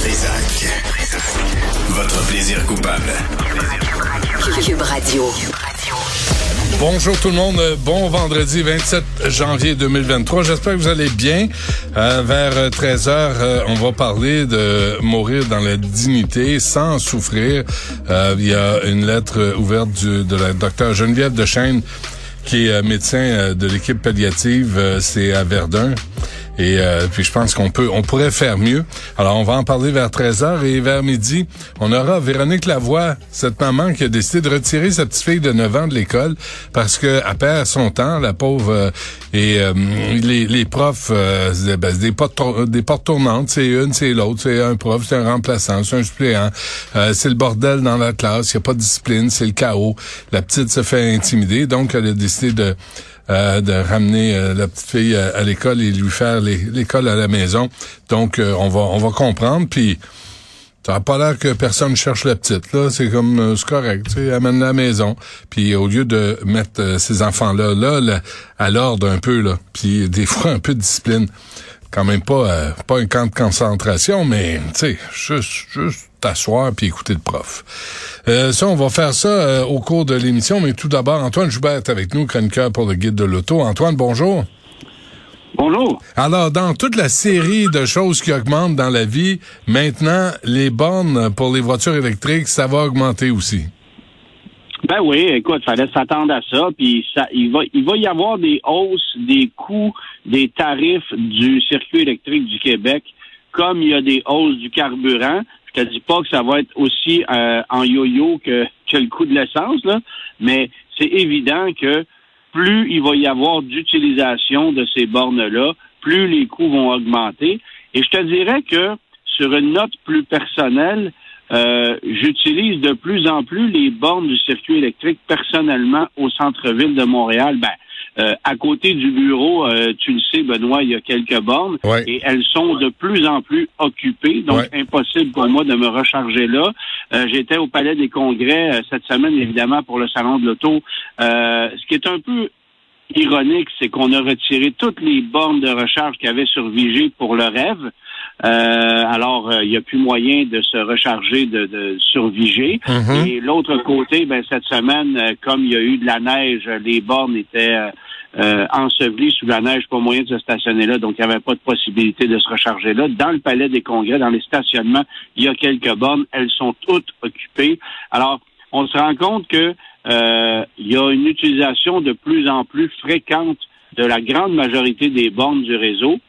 Trisac. Votre plaisir coupable. Cube Radio. Bonjour tout le monde, Euh, bon vendredi 27 janvier 2023. J'espère que vous allez bien. Euh, vers 13 heures, euh, on va parler de mourir dans la dignité sans souffrir. Euh, il y a une lettre ouverte du, de la docteure Geneviève Dechaine qui est euh, médecin euh, de l'équipe palliative, euh, c'est à Verdun. Et euh, puis je pense qu'on peut, on pourrait faire mieux. Alors on va en parler vers 13h et vers midi, on aura Véronique Lavoie, cette maman qui a décidé de retirer sa petite fille de 9 ans de l'école parce que elle perd son temps, la pauvre. euh, et euh, les, les profs, euh, ben, des portes, des portes tournantes, c'est une, c'est l'autre, c'est un prof, c'est un remplaçant, c'est un suppléant. Euh, c'est le bordel dans la classe, il n'y a pas de discipline, c'est le chaos. La petite se fait intimider, donc elle a décidé de euh, de ramener euh, la petite fille à, à l'école et lui faire l'école à la maison. Donc, euh, on va on va comprendre. Puis, ça n'a pas l'air que personne cherche la petite. là. C'est comme, euh, c'est correct. Tu amène-la à la maison. Puis, au lieu de mettre euh, ces enfants-là là, là, à l'ordre un peu, là, puis des fois un peu de discipline. Quand même pas euh, pas un camp de concentration, mais tu sais, juste juste t'asseoir puis écouter le prof. Euh, ça, on va faire ça euh, au cours de l'émission, mais tout d'abord, Antoine Joubert est avec nous, chroniqueur pour le guide de l'auto. Antoine, bonjour. Bonjour. Alors, dans toute la série de choses qui augmentent dans la vie, maintenant, les bornes pour les voitures électriques, ça va augmenter aussi. Ben oui, écoute, fallait s'attendre à ça. Puis ça, il va, il va y avoir des hausses des coûts des tarifs du circuit électrique du Québec, comme il y a des hausses du carburant. Je te dis pas que ça va être aussi euh, en yo-yo que, que le coût de l'essence, là, mais c'est évident que plus il va y avoir d'utilisation de ces bornes-là, plus les coûts vont augmenter. Et je te dirais que sur une note plus personnelle, euh, j'utilise de plus en plus les bornes du circuit électrique personnellement au centre-ville de Montréal. Ben, euh, à côté du bureau, euh, tu le sais, Benoît, il y a quelques bornes Ouais. et elles sont de plus en plus occupées, donc Ouais. impossible pour moi de me recharger là. Euh, J'étais au Palais des Congrès euh, cette semaine, évidemment, pour le Salon de l'Auto. Euh, ce qui est un peu ironique, c'est qu'on a retiré toutes les bornes de recharge qu'il y avait sur Vigée pour le rêve. Euh, alors, euh, il n'y a plus moyen de se recharger de, de sur Vigée. Mhm. Et l'autre côté, ben, cette semaine, euh, comme il y a eu de la neige, les bornes étaient euh, euh, ensevelies sous la neige, pas moyen de se stationner là, donc il n'y avait pas de possibilité de se recharger là. Dans le palais des congrès, dans les stationnements, il y a quelques bornes, elles sont toutes occupées. Alors, on se rend compte que euh, il y a une utilisation de plus en plus fréquente de la grande majorité des bornes du réseau.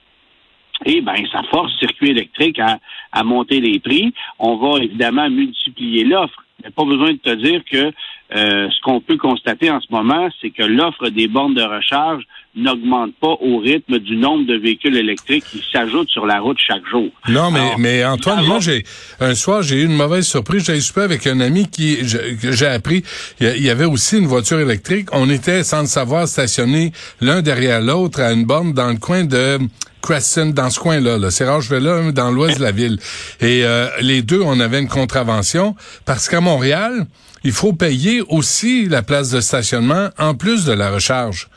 Et ben, ça force circuit électrique à, à monter les prix. On va évidemment multiplier l'offre. Il n'y a pas besoin de te dire que euh, ce qu'on peut constater en ce moment, c'est que l'offre des bornes de recharge n'augmente pas au rythme du nombre de véhicules électriques qui s'ajoutent sur la route chaque jour. Non, mais, Alors, mais Antoine, moi, j'ai un soir, j'ai eu une mauvaise surprise. J'avais super avec un ami qui, que j'ai appris, il y avait aussi une voiture électrique. On était, sans le savoir, stationnés l'un derrière l'autre à une borne dans le coin de Crescent, dans ce coin-là. Là. C'est là dans l'ouest de la ville. Et euh, les deux, on avait une contravention parce qu'à Montréal, il faut payer aussi la place de stationnement en plus de la recharge.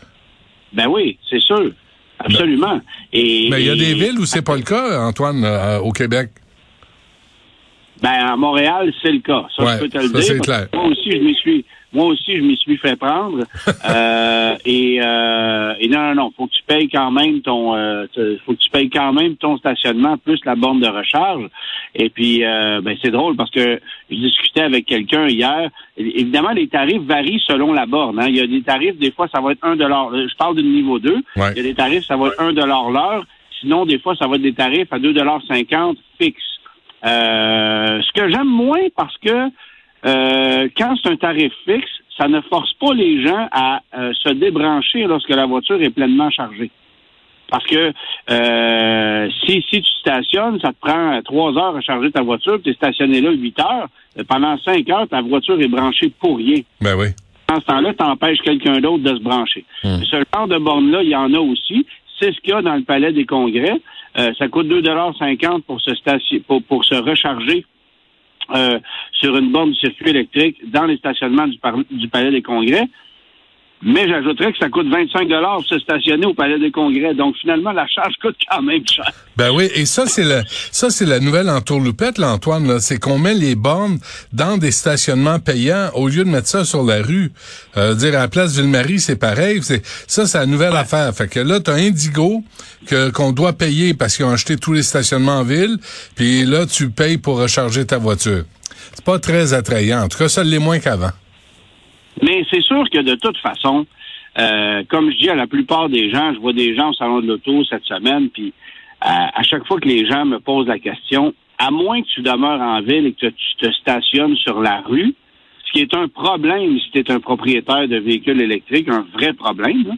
Ben oui, c'est sûr. Absolument. Et, Mais il y a des villes où c'est pas le cas, Antoine, euh, au Québec. Ben, à Montréal, c'est le cas. Ça, Ouais, je peux te le ça, dire. c'est clair. Moi aussi, je m'y suis, moi aussi, je m'y suis fait prendre. Euh, et, euh, et non, non, non, faut que tu payes quand même ton, euh, faut que tu payes quand même ton stationnement plus la borne de recharge. Et puis, euh, ben, c'est drôle parce que je discutais avec quelqu'un hier. Évidemment, les tarifs varient selon la borne. hein. Il y a des tarifs, des fois, ça va être un dollar. Euh, Je parle du niveau 2. Ouais. Il y a des tarifs, ça va être un dollar l'heure. Sinon, des fois, ça va être des tarifs à 2,50 fixes. Euh, ce que j'aime moins parce que euh, quand c'est un tarif fixe, ça ne force pas les gens à euh, se débrancher lorsque la voiture est pleinement chargée. Parce que euh, si, si tu stationnes, ça te prend trois heures à charger ta voiture, tu es stationné là huit heures. euh, Pendant cinq heures, ta voiture est branchée pour rien. Ben oui. Dans ce temps-là, tu empêches quelqu'un d'autre de se brancher. Ce genre de borne-là, il y en a aussi. C'est ce qu'il y a dans le palais des congrès. Euh, ça coûte 2,50 pour se station, pour, pour se recharger euh, sur une borne de circuit électrique dans les stationnements du, par- du palais des congrès. Mais j'ajouterais que ça coûte 25 pour se stationner au palais des congrès. Donc finalement, la charge coûte quand même cher. Ben oui, et ça c'est le ça c'est la nouvelle entourloupette, là, Antoine, là, c'est qu'on met les bornes dans des stationnements payants au lieu de mettre ça sur la rue. Euh, dire à la place Ville-Marie, c'est pareil, c'est ça c'est la nouvelle affaire. Fait que là t'as Indigo que qu'on doit payer parce qu'ils ont acheté tous les stationnements en ville, puis là tu payes pour recharger ta voiture. C'est pas très attrayant. En tout cas, ça l'est moins qu'avant. Mais c'est sûr que de toute façon, euh, comme je dis à la plupart des gens, je vois des gens au salon de l'auto cette semaine, puis euh, à chaque fois que les gens me posent la question, à moins que tu demeures en ville et que tu te stationnes sur la rue, ce qui est un problème si tu es un propriétaire de véhicule électrique, un vrai problème, là,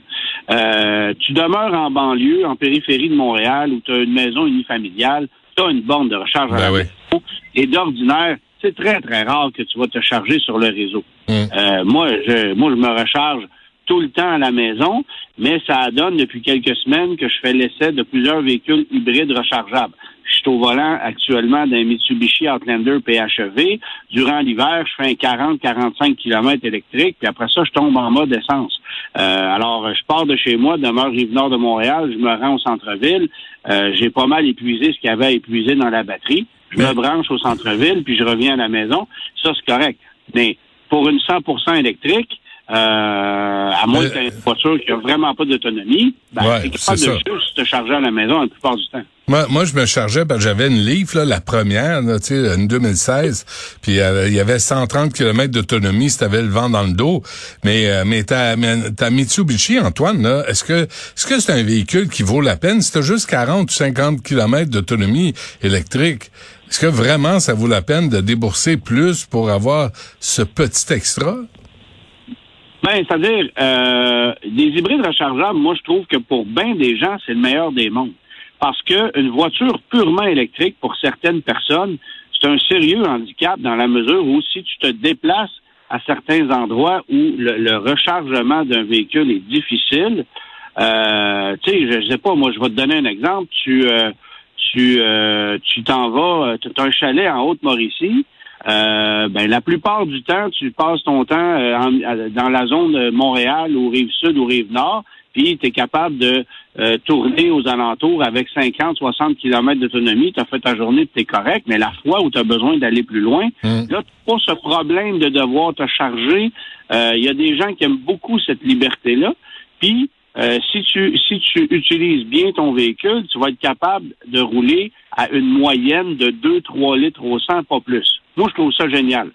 euh, tu demeures en banlieue, en périphérie de Montréal, où tu as une maison unifamiliale, tu as une borne de recharge à Ben la oui. maison, et d'ordinaire, c'est très, très rare que tu vas te charger sur le réseau. Euh, moi, je, moi, je me recharge tout le temps à la maison, mais ça donne depuis quelques semaines que je fais l'essai de plusieurs véhicules hybrides rechargeables. Je suis au volant actuellement d'un Mitsubishi Outlander PHEV. Durant l'hiver, je fais un 40-45 km électrique, puis après ça, je tombe en mode essence. Euh, alors, je pars de chez moi, demeure rive nord de Montréal, je me rends au centre-ville. Euh, J'ai pas mal épuisé ce qu'il y avait à épuiser dans la batterie. Je me branche au centre-ville, puis je reviens à la maison. Ça, c'est correct. Mais pour une 100% électrique, euh, à moins Mais- que tu aies une voiture qui a vraiment pas d'autonomie, ben, Ouais, t'es capable c'est de ça. juste te charger à la maison la plupart du temps. Moi, moi, je me chargeais parce que j'avais une Leaf, là, la première, là, tu sais, une 2016, puis euh, il y avait 130 km d'autonomie si t'avais le vent dans le dos. Mais, euh, mais ta, mais ta Mitsubishi, Antoine, là, est-ce que est-ce que c'est un véhicule qui vaut la peine? Si t'as juste 40 ou 50 km d'autonomie électrique, est-ce que vraiment ça vaut la peine de débourser plus pour avoir ce petit extra? Ben, c'est-à-dire, euh, des hybrides rechargeables, moi, je trouve que pour bien des gens, c'est le meilleur des mondes. Parce que une voiture purement électrique, pour certaines personnes, c'est un sérieux handicap dans la mesure où si tu te déplaces à certains endroits où le, rechargement d'un véhicule est difficile, euh, tu sais, je, je sais pas, moi, je vais te donner un exemple. Tu, euh, tu, euh, tu t'en vas, tu as un chalet en Haute-Mauricie. Euh, ben, la plupart du temps, tu passes ton temps euh, en- dans la zone de Montréal, ou Rive-Sud, ou Rive-Nord, puis tu es capable de euh, tourner aux alentours avec 50, 60 km d'autonomie. Tu as fait ta journée, tu es correct, mais la fois où tu as besoin d'aller plus loin, Mm. là, tu pas ce problème de devoir te charger. Euh, Il y a des gens qui aiment beaucoup cette liberté-là. Puis, euh, si tu si tu utilises bien ton véhicule, tu vas être capable de rouler à une moyenne de 2-3 litres au 100, pas plus. Moi, je trouve ça génial.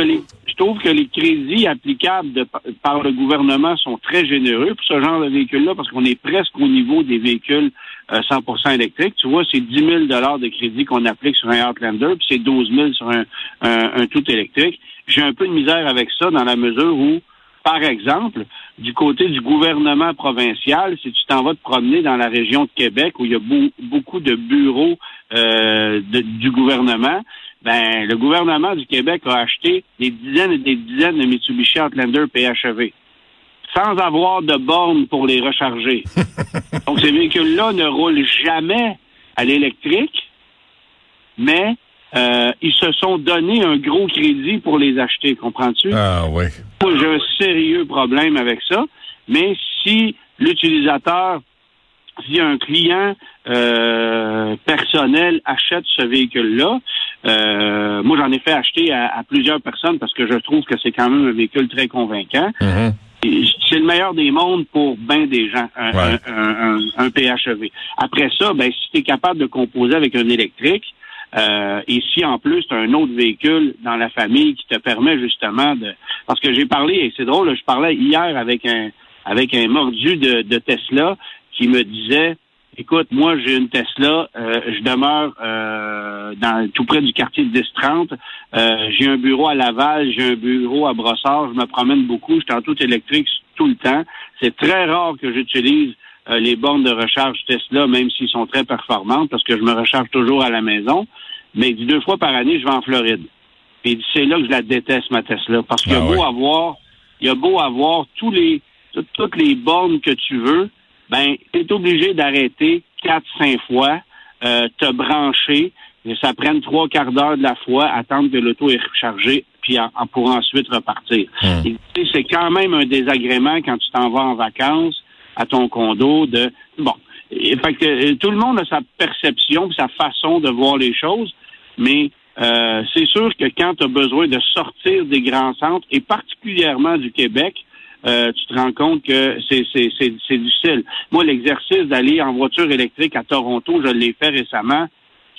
Les- je trouve que les crédits applicables de- par le gouvernement sont très généreux pour ce genre de véhicule-là parce qu'on est presque au niveau des véhicules euh, 100% électriques. Tu vois, c'est 10 000 de crédit qu'on applique sur un Outlander, puis c'est 12 000 sur un, un, un tout électrique. J'ai un peu de misère avec ça dans la mesure où, par exemple, du côté du gouvernement provincial, si tu t'en vas te promener dans la région de Québec où il y a beau- beaucoup de bureaux euh, de- du gouvernement, ben le gouvernement du Québec a acheté des dizaines et des dizaines de Mitsubishi Outlander PHEV sans avoir de bornes pour les recharger. Donc ces véhicules-là ne roulent jamais à l'électrique, mais euh, ils se sont donné un gros crédit pour les acheter, comprends-tu? Ah oui. Moi, j'ai un sérieux problème avec ça. Mais si l'utilisateur si un client euh, personnel achète ce véhicule-là, euh, moi j'en ai fait acheter à, plusieurs personnes parce que je trouve que c'est quand même un véhicule très convaincant. Mhm. C'est le meilleur des mondes pour bien des gens, un, un, PHEV. Après ça, ben, si tu es capable de composer avec un électrique, euh, et si en plus tu as un autre véhicule dans la famille qui te permet justement de... Parce que j'ai parlé, et c'est drôle, je parlais hier avec un avec un mordu de, de Tesla qui me disait Écoute, moi j'ai une Tesla, euh, je demeure euh, dans tout près du quartier de 1030. Euh, j'ai un bureau à Laval, j'ai un bureau à Brossard, je me promène beaucoup, je suis en tout électrique tout le temps. C'est très rare que j'utilise les bornes de recharge Tesla, même s'ils sont très performantes, parce que je me recharge toujours à la maison. Mais deux fois par année, je vais en Floride. Et c'est là que je la déteste, ma Tesla. Parce qu'il y a ah beau avoir, il y a beau avoir tous les toutes les bornes que tu veux, ben, tu es obligé d'arrêter quatre, cinq fois, euh, te brancher, et ça prenne trois quarts d'heure de la fois, attendre que l'auto est rechargée, puis en, pour ensuite repartir. Hmm. C'est quand même un désagrément quand tu t'en vas en vacances à ton condo de bon. fait que, euh, tout le monde a sa perception, sa façon de voir les choses, mais euh, c'est sûr que quand tu as besoin de sortir des grands centres, et particulièrement du Québec, euh, tu te rends compte que c'est, difficile. Moi, l'exercice d'aller en voiture électrique à Toronto, je l'ai fait récemment.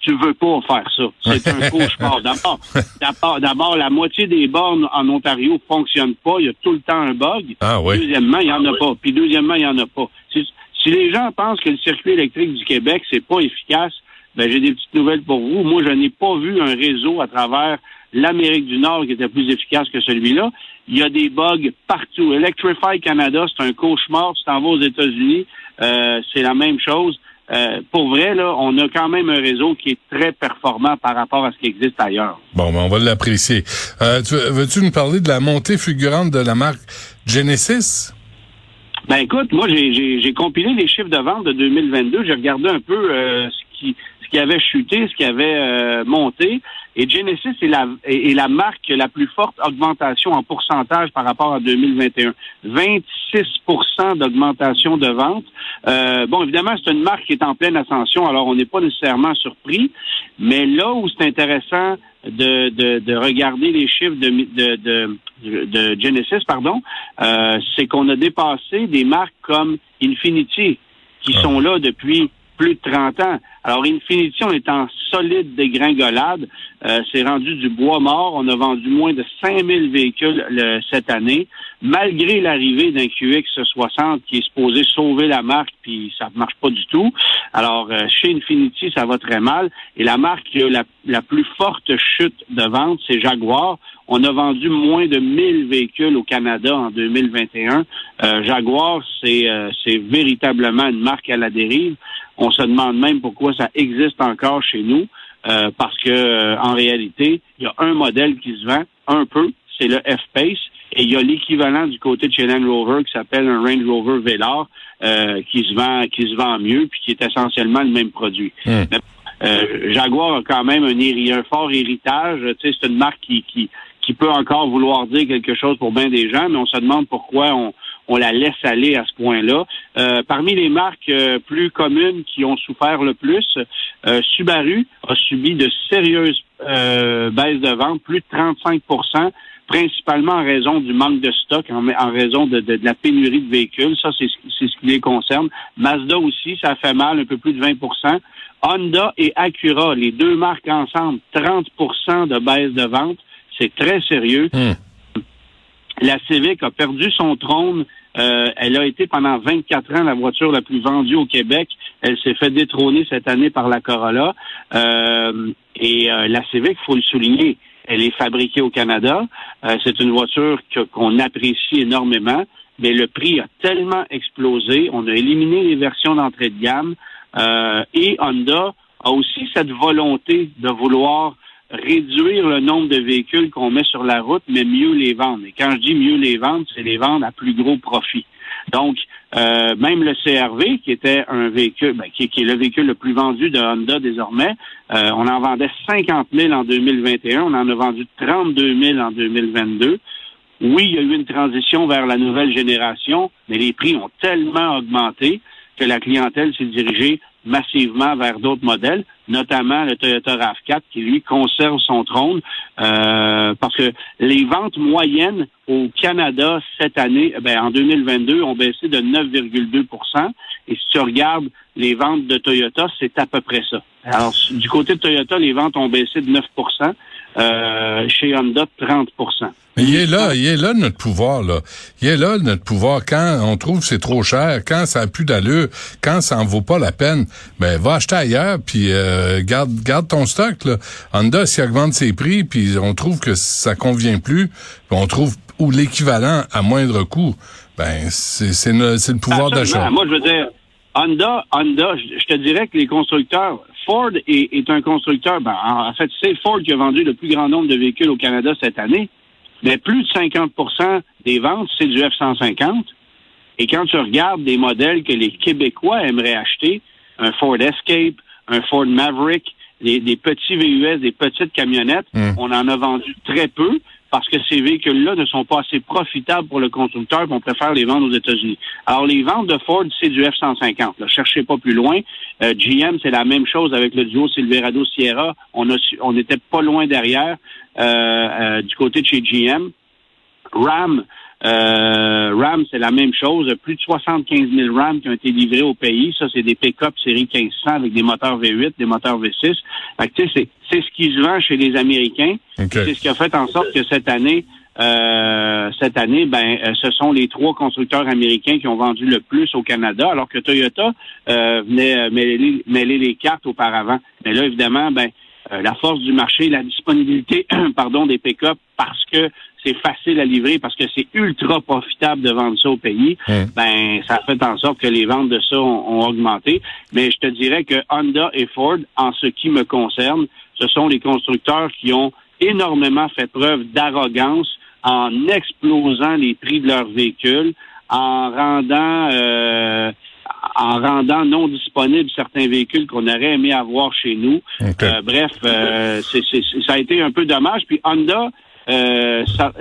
Tu veux pas faire ça. C'est un cauchemar. D'abord, d'abord, d'abord, la moitié des bornes en Ontario fonctionnent pas. Il y a tout le temps un bug. Ah, oui. Deuxièmement, il y en a pas. Puis deuxièmement, il y en a pas. Si, si les gens pensent que le circuit électrique du Québec, c'est pas efficace, ben, j'ai des petites nouvelles pour vous. Moi, je n'ai pas vu un réseau à travers l'Amérique du Nord qui était plus efficace que celui-là. Il y a des bugs partout. Electrify Canada, c'est un cauchemar. Tu t'en vas aux États-Unis, euh, c'est la même chose. Euh, pour vrai, là, on a quand même un réseau qui est très performant par rapport à ce qui existe ailleurs. Bon, ben on va l'apprécier. Euh, veux-tu nous parler de la montée fulgurante de la marque Genesis? Ben écoute, moi j'ai compilé les chiffres de vente de 2022. J'ai regardé un peu ce qui ce qui avait chuté, ce qui avait monté. Et Genesis est la, est la marque la plus forte augmentation en pourcentage par rapport à 2021. 26% d'augmentation de vente. Euh, bon, évidemment, c'est une marque qui est en pleine ascension, alors on n'est pas nécessairement surpris. Mais là où c'est intéressant de, de, de, regarder les chiffres de, de, de, Genesis, pardon, euh, c'est qu'on a dépassé des marques comme Infinity, qui sont là depuis plus de 30 ans. Alors, Infinity, on est en solide dégringolade. Euh, c'est rendu du bois mort. On a vendu moins de 5000 véhicules cette année, malgré l'arrivée d'un QX60 qui est supposé sauver la marque, puis ça ne marche pas du tout. Alors, euh, chez Infinity, ça va très mal. Et la marque qui a la, la plus forte chute de vente, c'est Jaguar. On a vendu moins de 1000 véhicules au Canada en 2021. Euh, Jaguar, c'est euh, c'est véritablement une marque à la dérive. On se demande même pourquoi ça existe encore chez nous, euh, parce que euh, en réalité, il y a un modèle qui se vend un peu, c'est le F-Pace, et il y a l'équivalent du côté de chez Land Rover qui s'appelle un Range Rover Velar, euh, qui se vend qui se vend mieux, puis qui est essentiellement le même produit. Hmm. Jaguar a quand même un, un fort héritage. C'est une marque qui, qui qui peut encore vouloir dire quelque chose pour bien des gens, mais on se demande pourquoi on on la laisse aller à ce point-là. Euh, parmi les marques euh, plus communes qui ont souffert le plus, euh, Subaru a subi de sérieuses baisses de vente, plus de 35% principalement en raison du manque de stock, en, raison de, de, la pénurie de véhicules. Ça, c'est ce qui les concerne. Mazda aussi, ça fait mal, un peu plus de 20% Honda et Acura, les deux marques ensemble, 30% de baisse de vente. C'est très sérieux. Hmm. La Civic a perdu son trône. Euh, elle a été pendant 24 ans la voiture la plus vendue au Québec. Elle s'est fait détrôner cette année par la Corolla. Euh, et euh, la Civic, faut le souligner, elle est fabriquée au Canada. c'est une voiture qu'on apprécie énormément, mais le prix a tellement explosé. On a éliminé les versions d'entrée de gamme. et Honda a aussi cette volonté de vouloir réduire le nombre de véhicules qu'on met sur la route, mais mieux les vendre. Et quand je dis mieux les vendre, c'est les vendre à plus gros profit. Donc, euh, même le CRV, qui était un véhicule, ben, qui, est le véhicule le plus vendu de Honda désormais, euh, on en vendait 50 000 en 2021, on en a vendu 32 000 en 2022. Oui, il y a eu une transition vers la nouvelle génération, mais les prix ont tellement augmenté que la clientèle s'est dirigée massivement vers d'autres modèles, notamment le Toyota RAV4 qui, lui, conserve son trône euh, parce que les ventes moyennes au Canada cette année, ben, en 2022, ont baissé de 9,2% Et si tu regardes les ventes de Toyota, c'est à peu près ça. Alors, du côté de Toyota, les ventes ont baissé de 9 euh, chez Honda, 30 mais il est là, il est là notre pouvoir là. Il est là notre pouvoir quand on trouve que c'est trop cher, quand ça a plus d'allure, quand ça en vaut pas la peine. Ben va acheter ailleurs puis euh, garde garde ton stock là. Honda s'il augmente ses prix puis on trouve que ça convient plus, on trouve ou l'équivalent à moindre coût. Ben c'est c'est le, pouvoir d'achat. Moi je veux dire Honda, Honda, je te dirais que les constructeurs Ford est, un constructeur. Ben, en fait, c'est Ford qui a vendu le plus grand nombre de véhicules au Canada cette année. Mais plus de 50% des ventes, c'est du F-150. Et quand tu regardes des modèles que les Québécois aimeraient acheter, un Ford Escape, un Ford Maverick, des, petits VUS, des petites camionnettes, hmm. on en a vendu très peu parce que ces véhicules-là ne sont pas assez profitables pour le constructeur, qu'on préfère les vendre aux États-Unis. Alors, les ventes de Ford, c'est du F-150. Ne cherchez pas plus loin. Euh, GM, c'est la même chose avec le duo Silverado Sierra. On a, on n'était pas loin derrière euh, euh, du côté de chez GM. Ram, euh, Ram, c'est la même chose. Plus de 75 000 Ram qui ont été livrés au pays. Ça, c'est des pick-up série 1500 avec des moteurs V8, des moteurs V6. Fait que, c'est, c'est ce qui se vend chez les Américains. C'est ce qui a fait en sorte que cette année, euh, cette année, ben, euh, ce sont les trois constructeurs américains qui ont vendu le plus au Canada, alors que Toyota euh, venait mêler, mêler, les cartes auparavant. Mais là, évidemment, ben, la force du marché, la disponibilité, pardon, des pick-up, parce que c'est facile à livrer parce que c'est ultra profitable de vendre ça au pays, ben ça fait en sorte que les ventes de ça ont, augmenté. Mais je te dirais que Honda et Ford, en ce qui me concerne, ce sont les constructeurs qui ont énormément fait preuve d'arrogance en explosant les prix de leurs véhicules, en rendant euh, en rendant non disponibles certains véhicules qu'on aurait aimé avoir chez nous. Euh, bref, euh, ça a été un peu dommage. Puis Honda, euh, ça,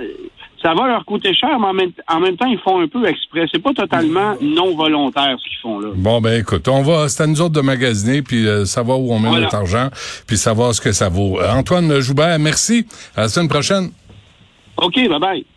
ça va leur coûter cher, mais en même, temps, ils font un peu exprès. C'est pas totalement non volontaire ce qu'ils font là. Bon, ben écoute, on va, c'est à nous autres de magasiner, puis euh, savoir où on met notre argent, puis savoir ce que ça vaut. Antoine Joubert, merci. À la semaine prochaine. OK, bye bye.